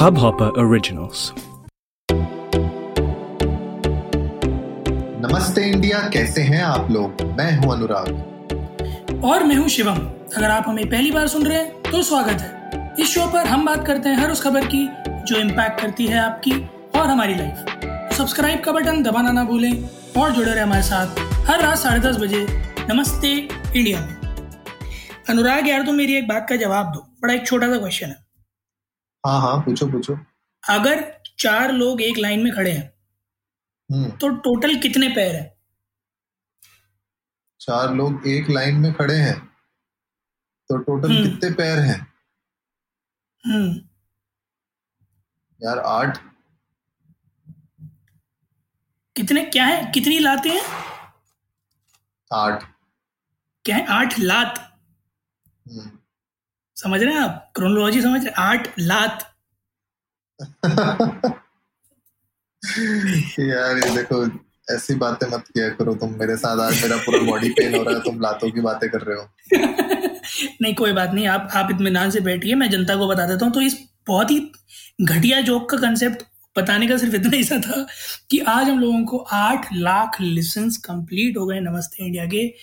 Hubhopper Originals. नमस्ते India कैसे हैं आप लोग? मैं हूँ अनुराग। और मैं हूँ शिवम। अगर आप हमें पहली बार सुन रहे हैं तो स्वागत है। इस शो पर हम बात करते हैं हर उस खबर की जो इम्पैक्ट करती है आपकी और हमारी लाइफ सब्सक्राइब का बटन दबाना ना भूलें और जुड़े रहे हमारे साथ हर रात साढ़े दस बजे नमस्ते इंडिया में। अनुराग यार तो मेरी एक बात का जवाब दो। बड़ा एक छोटा सा क्वेश्चन है। हाँ हाँ पूछो पूछो। अगर चार लोग एक लाइन में खड़े हैं हम्म। तो टोटल कितने पैर हैं? चार लोग एक लाइन में खड़े हैं तो टोटल हम्म। कितने पैर हैं? हम्म। यार आठ। कितने क्या है? कितनी लाते हैं? आठ। क्या है? आठ लात। समझ रहे हैं आप? क्रोनोलॉजी समझ रहे आठ लात। यार ये देखो ऐसी बातें मत किया करो तुम मेरे साथ। आज मेरा पूरा बॉडी पेन हो रहा है तुम लातों की बातें कर रहे हो। नहीं कोई बात नहीं आप आप इत्मीनान से बैठिए मैं जनता को बता देता हूँ। तो इस बहुत ही घटिया जोक का कंसेप्ट बताने का सिर्फ़ इतना ही सा था कि आज हम लोगों को आठ लाख लिसन्स कंप्लीट हो गए नमस्ते इंडिया के।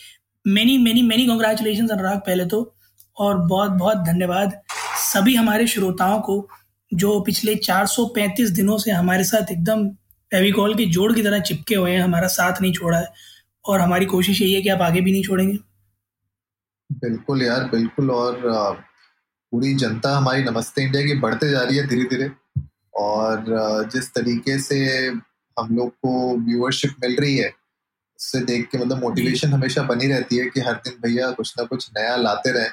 Many many many congratulation Anurag पहले तो। और बहुत बहुत धन्यवाद। सभी हमारे श्रोताओं को जो पिछले 435 दिनों से हमारे साथ एकदम फेविकॉल के जोड़ की तरह चिपके हुए हैं हमारा साथ नहीं छोड़ा है। और हमारी कोशिश यही है कि आप आगे भी नहीं छोड़ेंगे। बिल्कुल यार बिल्कुल। और पूरी जनता हमारी नमस्ते इंडिया की बढ़ते जा रही है धीरे धीरे और जिस तरीके से हम लोग को व्यूअरशिप मिल रही है उससे देख के मतलब मोटिवेशन हमेशा बनी रहती है कि हर दिन भैया कुछ ना कुछ नया लाते रहें।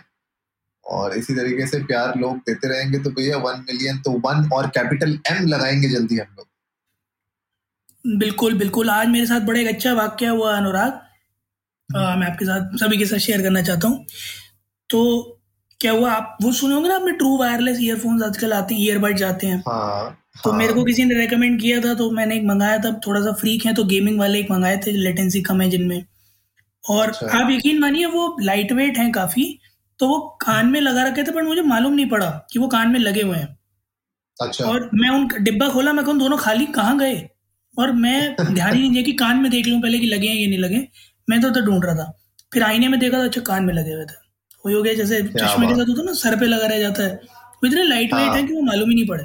और इसी तरीके से प्यार लोग देते रहेंगे तो भैया वन मिलियन तो वन और कैपिटल एम लगाएँगे जल्दी हम लोग। बिल्कुल बिल्कुल। आज मेरे साथ बड़ा एक अच्छा वाक्य हुआ अनुराग। अ, मैं आपके साथ सभी के साथ शेयर करना चाहता हूँ। तो क्या हुआ आप वो सुने होंगे ना आपने ट्रू वायरलेस ईयरफोन्स आजकल आते हैं ईयरबड्स आते हैं? हाँ तो हाँ, मेरे को किसी ने रेकमेंड किया था तो मैंने एक मंगाया था। थोड़ा सा फ्रीक है तो गेमिंग वाले एक मंगाए थे लेटेंसी कम है जिनमें। और अच्छा। आप यकीन मानिए वो लाइट वेट हैं काफ़ी। तो वो कान में लगा रखे थे पर मुझे मालूम नहीं पड़ा कि वो कान में लगे हुए हैं। अच्छा। और मैं उन डिब्बा खोला मैं कहूँ दोनों खाली कहाँ गए? और मैं ध्यान ही नहीं दिया कि कान में देख लूँ पहले कि लगे हैं कि नहीं लगे। मैं तो, तो ढूंढ रहा था। फिर आईने में देखा तो अच्छा कान में लगे हुए थे। वही हो गया जैसे चश्मे के साथ होता ना सर पे लगा रह जाता है। वो इतने लाइट वेट। है। कि वो मालूम ही नहीं पड़े।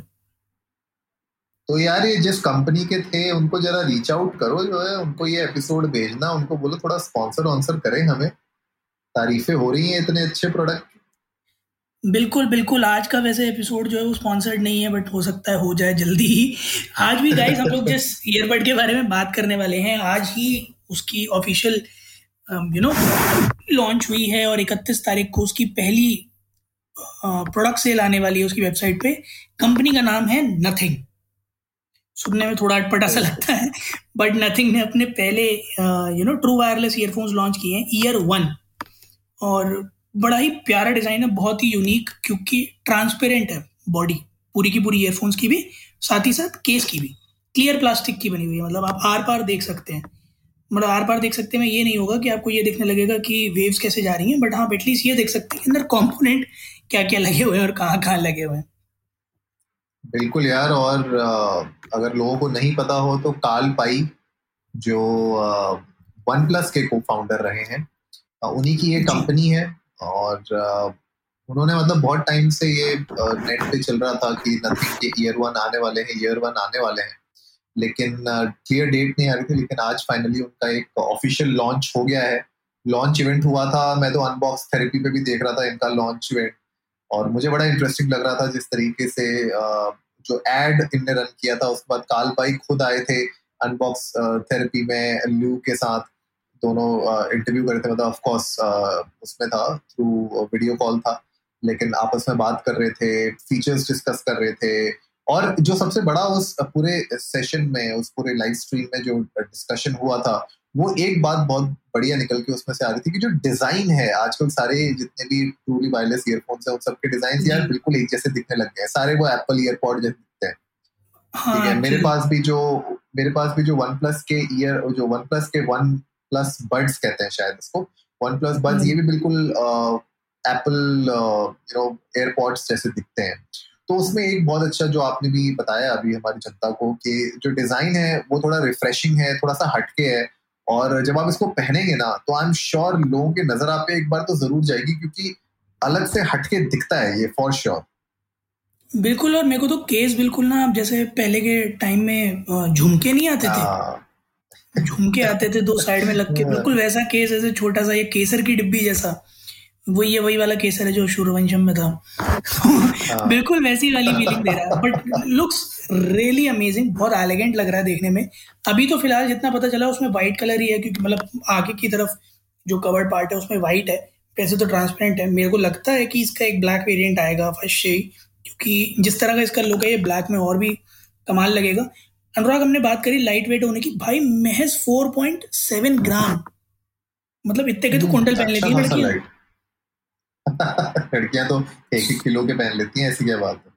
तो यार ये जिस कंपनी के थे उनको जरा रीच आउट करो जो है उनको ये एपिसोड भेजना उनको बोलो थोड़ा स्पॉन्सर वॉन्सर करें हमें। तारीफें हो रही हैं इतने अच्छे प्रोडक्ट बिल्कुल बिल्कुल। आज का वैसे एपिसोड जो है वो स्पॉन्सर्ड नहीं है बट हो सकता है हो जाए जल्दी। ही आज भी गाइस हम लोग जिस ईयरबड के बारे में बात करने वाले हैं, आज ही उसकी ऑफिशियल यू नो लॉन्च हुई है और 31 तारीख को उसकी पहली प्रोडक्ट सेल आने वाली है उसकी वेबसाइट पे। कंपनी का नाम है नथिंग सुनने में थोड़ा अटपटा सा लगता है बट नथिंग ने अपने पहले you know true wireless earphones launch किए हैं ईयर वन और बड़ा ही प्यारा डिज़ाइन है, बहुत ही यूनिक क्योंकि ट्रांसपेरेंट है बॉडी पूरी की पूरी ईयरफोन्स की भी, साथ ही साथ केस की भी। क्लियर प्लास्टिक की बनी हुई है मतलब आप आर पार देख सकते हैं। मतलब आर पार देख सकते हैं ये नहीं होगा कि आपको ये देखने लगेगा कि वेव्स कैसे जा रही हैं बट हाँ एटलीस्ट ये देख सकते हैं अंदर कॉम्पोनेंट क्या क्या लगे हुए हैं और कहाँ कहाँ लगे हुए हैं। बिल्कुल यार, और अगर लोगों को नहीं पता हो तो काल पाई जो वन प्लस के को फाउंडर रहे हैं उन्हीं की ये कंपनी है और उन्होंने मतलब बहुत टाइम से ये नेट पे चल रहा था कि नथिंग के ईयर वन आने वाले हैं ईयर वन आने वाले हैं। लेकिन क्लियर डेट नहीं आ रही थी, लेकिन आज फाइनली उनका एक ऑफिशियल लॉन्च हो गया है। लॉन्च इवेंट हुआ था, मैं तो अनबॉक्स थेरेपी पे भी देख रहा था इनका लॉन्च इवेंट और मुझे बड़ा इंटरेस्टिंग लग रहा था जिस तरीके से जो एड इनने रन किया था, उसके बाद काल भाई खुद आए थे अनबॉक्स थेरेपी में लू के साथ। दोनों इंटरव्यू करे थे। मतलब ऑफ़ कोर्स उसमें था थ्रू वीडियो कॉल था। लेकिन आपस में बात कर रहे थे फीचर्स डिस्कस कर रहे थे। और जो सबसे बड़ा उस पूरे सेशन में उस पूरे लाइव स्ट्रीम में जो डिस्कशन हुआ था वो एक बात बहुत बढ़िया निकल के उसमें से आ रही थी कि जो डिज़ाइन है आजकल सारे जितने भी ट्रूली वायरलेस ईयरफोन्स हैं उन सबके डिज़ाइन यार बिल्कुल एक जैसे दिखने लग गए सारे वो एप्पल ईयरपॉड जैसे दिखते हैं। हाँ ठीक है मेरे पास भी जो मेरे पास भी जो वन प्लस के ईयर जो वन प्लस के वन प्लस बड्स कहते हैं शायद इसको। OnePlus buds hmm. ये भी बिल्कुल एप्पल यू नो एयरपॉड्स जैसे दिखते हैं। तो उसमें एक बहुत अच्छा जो आपने भी बताया अभी हमारी जनता को कि जो डिज़ाइन है वो थोड़ा रिफ्रेशिंग है थोड़ा सा हटके है और जब आप इसको पहनेंगे ना तो आई एम श्योर लोगों के नज़र आप एक बार तो ज़रूर जाएगी क्योंकि अलग से हटके दिखता है ये फॉर श्योर बिल्कुल और मेरे को तो केस बिल्कुल ना आप जैसे पहले के टाइम में झुमके नहीं आते थे। झुमके आते थे दो साइड में लग के। हाँ। बिल्कुल वैसा केस ऐसे छोटा सा ये केसर की डिब्बी जैसा। वही ये वही वाला केसर है जो सूर्यवंशम में था। हाँ। बिल्कुल वैसी वाली फीलिंग दे रहा है। बट लुक्स रियली अमेजिंग बहुत एलिगेंट लग रहा है देखने में। अभी तो फ़िलहाल जितना पता चला उसमें व्हाइट कलर ही है क्योंकि मतलब आगे की तरफ़ जो कवर्ड पार्ट है उसमें व्हाइट है। वैसे तो ट्रांसपेरेंट है। मेरे को लगता है कि इसका एक ब्लैक वेरिएंट आएगा फ़र्स्ट से क्योंकि जिस तरह का इसका लुक है ये ब्लैक में और भी कमाल लगेगा। अनुराग हमने बात करी लाइट वेट होने की। भाई महज फोर पॉइंट सेवन ग्राम। मतलब इतने के तो कुंडल पहन लेती है लड़कियाँ। लड़कियाँ तो एक एक किलो के पहन लेती हैं ऐसी क्या बात है?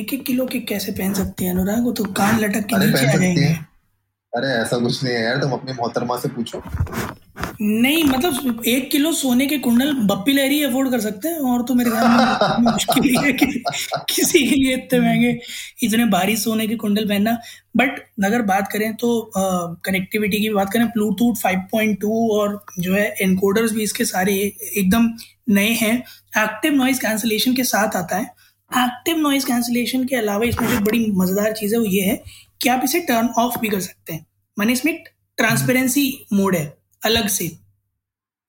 एक एक किलो के कैसे पहन सकती हैं अनुराग? वो तो कान लटक के नीचे आ जाएँगे। अरे ऐसा कुछ नहीं है यार तुम अपनी मोहतरमा से पूछो। नहीं मतलब एक किलो सोने के कुंडल बप्पी लहरी अफोर्ड कर सकते हैं? और तो मेरे ख्याल में मुश्किल है कि किसी के लिए इतने महँगे इतने भारी सोने के कुंडल पहनना। बट अगर बात करें तो कनेक्टिविटी की बात करें ब्लूटूथ 5.2 और जो है एनकोडर्स भी इसके सारे एकदम नए हैं। एक्टिव नॉइज़ कैंसिलेशन के साथ आता है। एक्टिव नॉइज़ कैंसिलेशन के अलावा इसमें जो बड़ी मज़ेदार चीज़ है वो ये है कि आप इसे टर्न ऑफ़ भी कर सकते हैं। मैंने इसमें ट्रांसपेरेंसी मोड है। अलग से।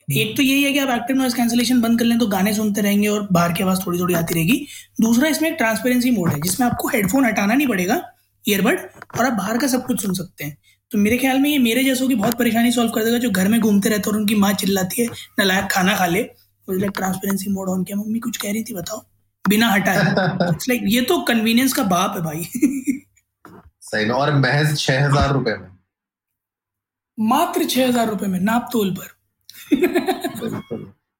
एक तो यही है कि आप एक्टिव नॉइस कैंसिलेशन बंद कर लें तो गाने सुनते रहेंगे और बाहर की आवाज़ थोड़ी थोड़ी आती रहेगी। दूसरा इसमें एक ट्रांसपेरेंसी मोड है जिसमें आपको हेडफोन हटाना नहीं पड़ेगा ईयरबड और आप बाहर का सब कुछ सुन सकते हैं। तो मेरे ख्याल में ये मेरे जैसों की बहुत परेशानी सॉल्व कर देगा जो घर में घूमते रहते और उनकी माँ चिल्लाती है नलायक खाना खा ले। ट्रांसपेरेंसी मोड ऑन किया। मम्मी कुछ कह रही थी बताओ। बिना हटाए। इट्स लाइक ये तो कन्वीनियंस का बाप है भाई। सही में और महज छह हज़ार रुपए में। मात्र छह हज़ार रुपए में नापतोल पर।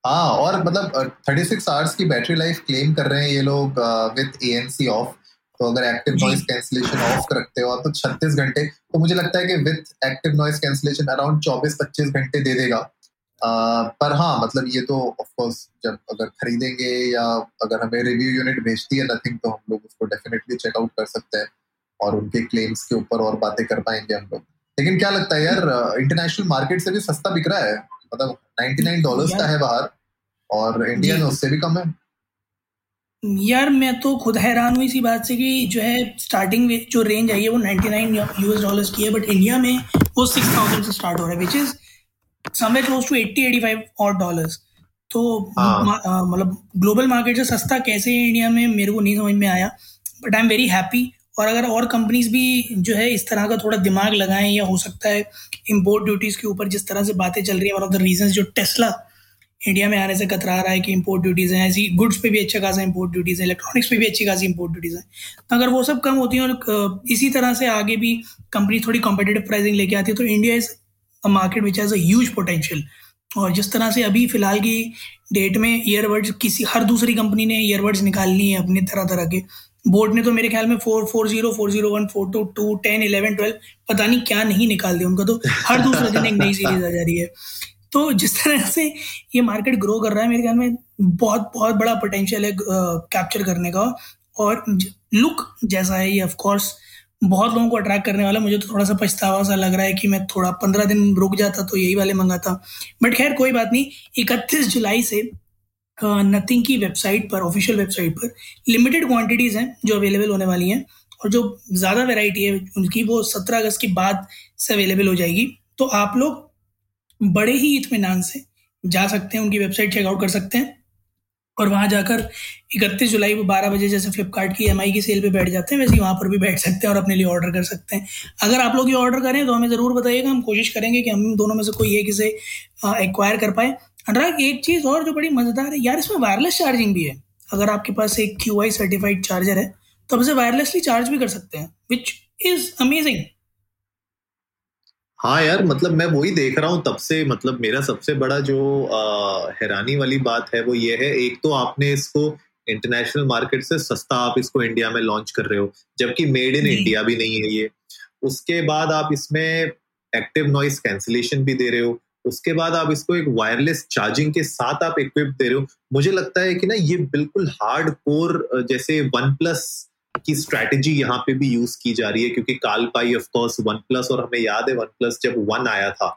हाँ और मतलब थर्टी सिक्स आवर्स की बैटरी लाइफ क्लेम कर रहे हैं ये लोग with A N C off तो अगर एक्टिव नॉइस कैंसिलेशन ऑफ़ रखते हो तो 36 घंटे तो मुझे लगता है कि with active noise cancellation around 24-25 घंटे दे देगा। uh, पर हाँ मतलब ये तो ऑफ़ कोर्स जब अगर खरीदेंगे या अगर हमें रिव्यू यूनिट भेजती है नथिंग तो हम लोग उसको डेफिनेटली चेकआउट कर सकते हैं और उनके क्लेम्स के ऊपर और बातें कर पाएँगे हम लोग। लेकिन क्या लगता है यार इंटरनेशनल मार्केट से भी सस्ता बिक रहा है? मतलब 99 डॉलर्स का है बाहर और इंडिया में उससे भी कम है। यार मैं तो खुद हैरान हुई इसी बात से कि जो है स्टार्टिंग जो रेंज आई है वो 99 यूएस डॉलर्स की है बट इंडिया में वो 6000 से स्टार्ट हो रहा है which is somewhere close to 80 85 और डॉलर्स तो हाँ। मतलब ग्लोबल मार्केट से सस्ता कैसे है इंडिया में मेरे को नहीं समझ में आया but I am very happy और अगर और कंपनीज़ भी जो है इस तरह का थोड़ा दिमाग लगाएँ या हो सकता है इम्पोर्ट ड्यूटीज़ के ऊपर जिस तरह से बातें चल रही है वन ऑफ़ द रीजन जो टेस्ला इंडिया में आने से कतरा रहा है कि इम्पोर्ट ड्यूटीज़ हैं, ऐसी गुड्स पे भी अच्छा खासा इम्पोर्ट ड्यूटीज़ है इलेक्ट्रॉनिक्स पे भी अच्छी खासी इम्पोर्ट ड्यूटीज़ हैं। तो अगर वो सब कम होती हैं और इसी तरह से आगे भी कंपनी थोड़ी कॉम्पिटेटिव प्राइसिंग लेके आती है तो India is a market which has a huge potential और जिस तरह से अभी फ़िलहाल की डेट में ईयरबड्स किसी, हर दूसरी कंपनी ने ईयरबड्स निकाल ली है अपने तरह तरह के बोर्ड ने तो मेरे ख्याल में four four zero four zero one, four two two, ten, eleven, twelve, पता नहीं क्या नहीं निकाल दिया उनका तो। हर दूसरे दिन एक नई सीरीज़ आ जा रही है। तो जिस तरह से ये मार्केट ग्रो कर रहा है, मेरे ख्याल में बहुत बहुत बड़ा पोटेंशियल है कैप्चर करने का। और लुक जैसा है, ये ऑफकोर्स बहुत लोगों को अट्रैक्ट करने वाला मुझे तो थोड़ा सा पछतावा सा लग रहा है कि मैं थोड़ा पंद्रह दिन रुक जाता तो यही वाले मंगाता। बट खैर, कोई बात नहीं। इकतीस जुलाई से नथिंग की वेबसाइट पर ऑफिशियल वेबसाइट पर लिमिटेड क्वांटिटीज़ हैं जो अवेलेबल होने वाली हैं और जो ज़्यादा वेराइटी है उनकी, वो सत्रह अगस्त के बाद से अवेलेबल हो जाएगी। तो आप लोग बड़े ही इतमान से जा सकते हैं, उनकी वेबसाइट चेकआउट कर सकते हैं और वहाँ जाकर इकतीस जुलाई को बारह बजे जैसे फ्लिपकार्ट की MI की सेल पे बैठ जाते हैं, वैसे ही वहाँ पर भी बैठ सकते हैं और अपने लिए ऑर्डर कर सकते हैं। अगर आप लोग ये ऑर्डर करें तो हमें ज़रूर बताइएगा, हम कोशिश करेंगे कि हम दोनों में से कोई एक इसे एक्वायर कर पाए। अनुराग एक चीज़ और जो बड़ी मज़ेदार है यार इसमें वायरलेस चार्जिंग भी है। अगर आपके पास एक क्यू आई सर्टिफाइड चार्जर है तो आप इसे वायरलेसली चार्ज भी कर सकते हैं विच इज़ अमेजिंग हाँ यार मतलब मैं वही देख रहा हूँ तब से मतलब मेरा सबसे बड़ा जो आ, हैरानी वाली बात है वो ये है एक तो आपने इसको इंटरनेशनल मार्केट से सस्ता आप इसको इंडिया में लॉन्च कर रहे हो जबकि मेड इन इंडिया भी नहीं है ये। उसके बाद आप इसमें एक्टिव नॉइस कैंसिलेशन भी दे रहे हो उसके बाद आप इसको एक वायरलेस चार्जिंग के साथ आप इक्विप दे रहे हो। मुझे लगता है कि ना ये बिल्कुल हार्ड कोर जैसे वन प्लस की स्ट्रैटेजी यहाँ पे भी यूज़ की जा रही है, क्योंकि Carl Pei of course OnePlus और हमें याद है वन प्लस जब वन आया था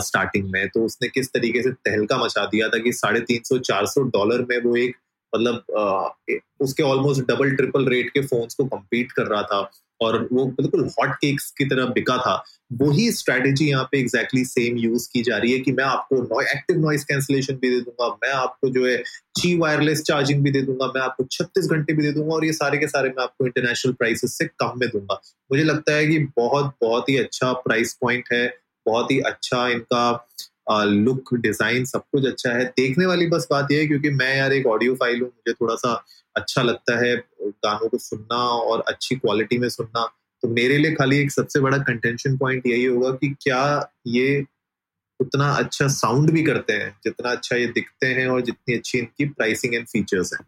स्टार्टिंग में तो उसने किस तरीके से तहलका मचा दिया था कि साढ़े तीन सौ, चार सौ डॉलर में वो एक मतलब उसके ऑलमोस्ट डबल ट्रिपल रेट के फोन्स को कम्पीट कर रहा था और वो बिल्कुल हॉट केक्स की तरह बिका था। वही स्ट्रेटेजी यहाँ पे एग्जैक्टली सेम यूज़ की जा रही है कि मैं आपको एक्टिव नॉइस कैंसिलेशन भी दे दूँगा, मैं आपको जो है ची वायरलेस चार्जिंग भी दे दूँगा, मैं आपको 36 घंटे भी दे दूँगा और ये सारे के सारे मैं आपको इंटरनेशनल प्राइसेस से कम में दूँगा। मुझे लगता है कि बहुत बहुत ही अच्छा प्राइस पॉइंट है, बहुत ही अच्छा इनका लुक डिज़ाइन सब कुछ अच्छा है। देखने वाली बस बात यह है क्योंकि मैं यार एक ऑडियो फ़ाइल हूँ, मुझे थोड़ा सा अच्छा लगता है गानों को सुनना और अच्छी क्वालिटी में सुनना। तो मेरे लिए खाली एक सबसे बड़ा कंटेंशन पॉइंट यही होगा कि क्या ये उतना अच्छा साउंड भी करते हैं, जितना अच्छा ये दिखते हैं और जितनी अच्छी इनकी प्राइसिंग एंड फीचर्स हैं।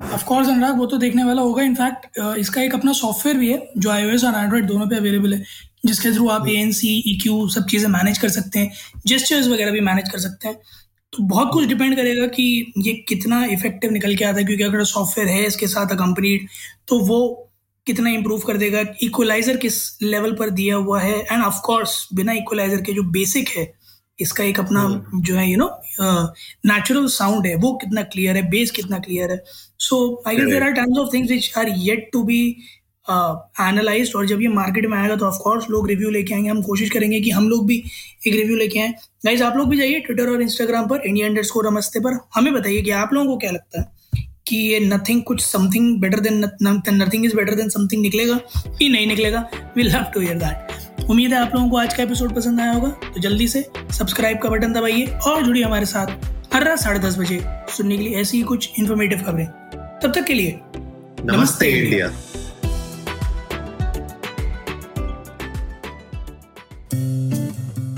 ऑफ़ कोर्स अनुराग, वो तो देखने वाला होगा। इनफैक्ट इसका एक अपना सॉफ्टवेयर भी है, जो आईओएस और एंड्रॉइड दोनों पे अवेलेबल है। जिसके थ्रू आप ए एन सी ई क्यू सब चीज़ें मैनेज कर सकते हैं जेस्टर्स वगैरह भी मैनेज कर सकते हैं। तो बहुत कुछ डिपेंड करेगा कि ये कितना इफ़ेक्टिव निकल के आता है क्योंकि अगर सॉफ्टवेयर है इसके साथ अकम्पनीड तो वो कितना इम्प्रूव कर देगा। इक्वलाइजर किस लेवल पर दिया हुआ है? एंड ऑफ़ कोर्स बिना इक्वलाइजर के जो बेसिक है इसका एक अपना हम्म। जो है यू नो नेचुरल साउंड है वो कितना क्लियर है बेस कितना क्लियर है। So I guess there are times of things which are yet to be analyse और जब ये मार्केट में आएगा तो ऑफकोर्स लोग रिव्यू लेके आएँगे। हम कोशिश करेंगे कि हम लोग भी एक रिव्यू लेके आए। गाइज़ आप लोग भी जाइए ट्विटर और इंस्टाग्राम पर इंडिया अंडर स्कोर नमस्ते पर। हमें बताइए कि आप लोगों को क्या लगता है कि ये नथिंग कुछ something better than nothing is better than something निकलेगा कि नहीं निकलेगा? We love to hear that उम्मीद है आप लोगों को आज का एपिसोड पसंद आया होगा। तो जल्दी से सब्सक्राइब का बटन दबाइए और जुड़िए हमारे साथ हर रात साढ़े दस बजे सुनने के लिए ऐसी ही कुछ इन्फॉर्मेटिव खबरें। तब तक के लिए नमस्ते इंडिया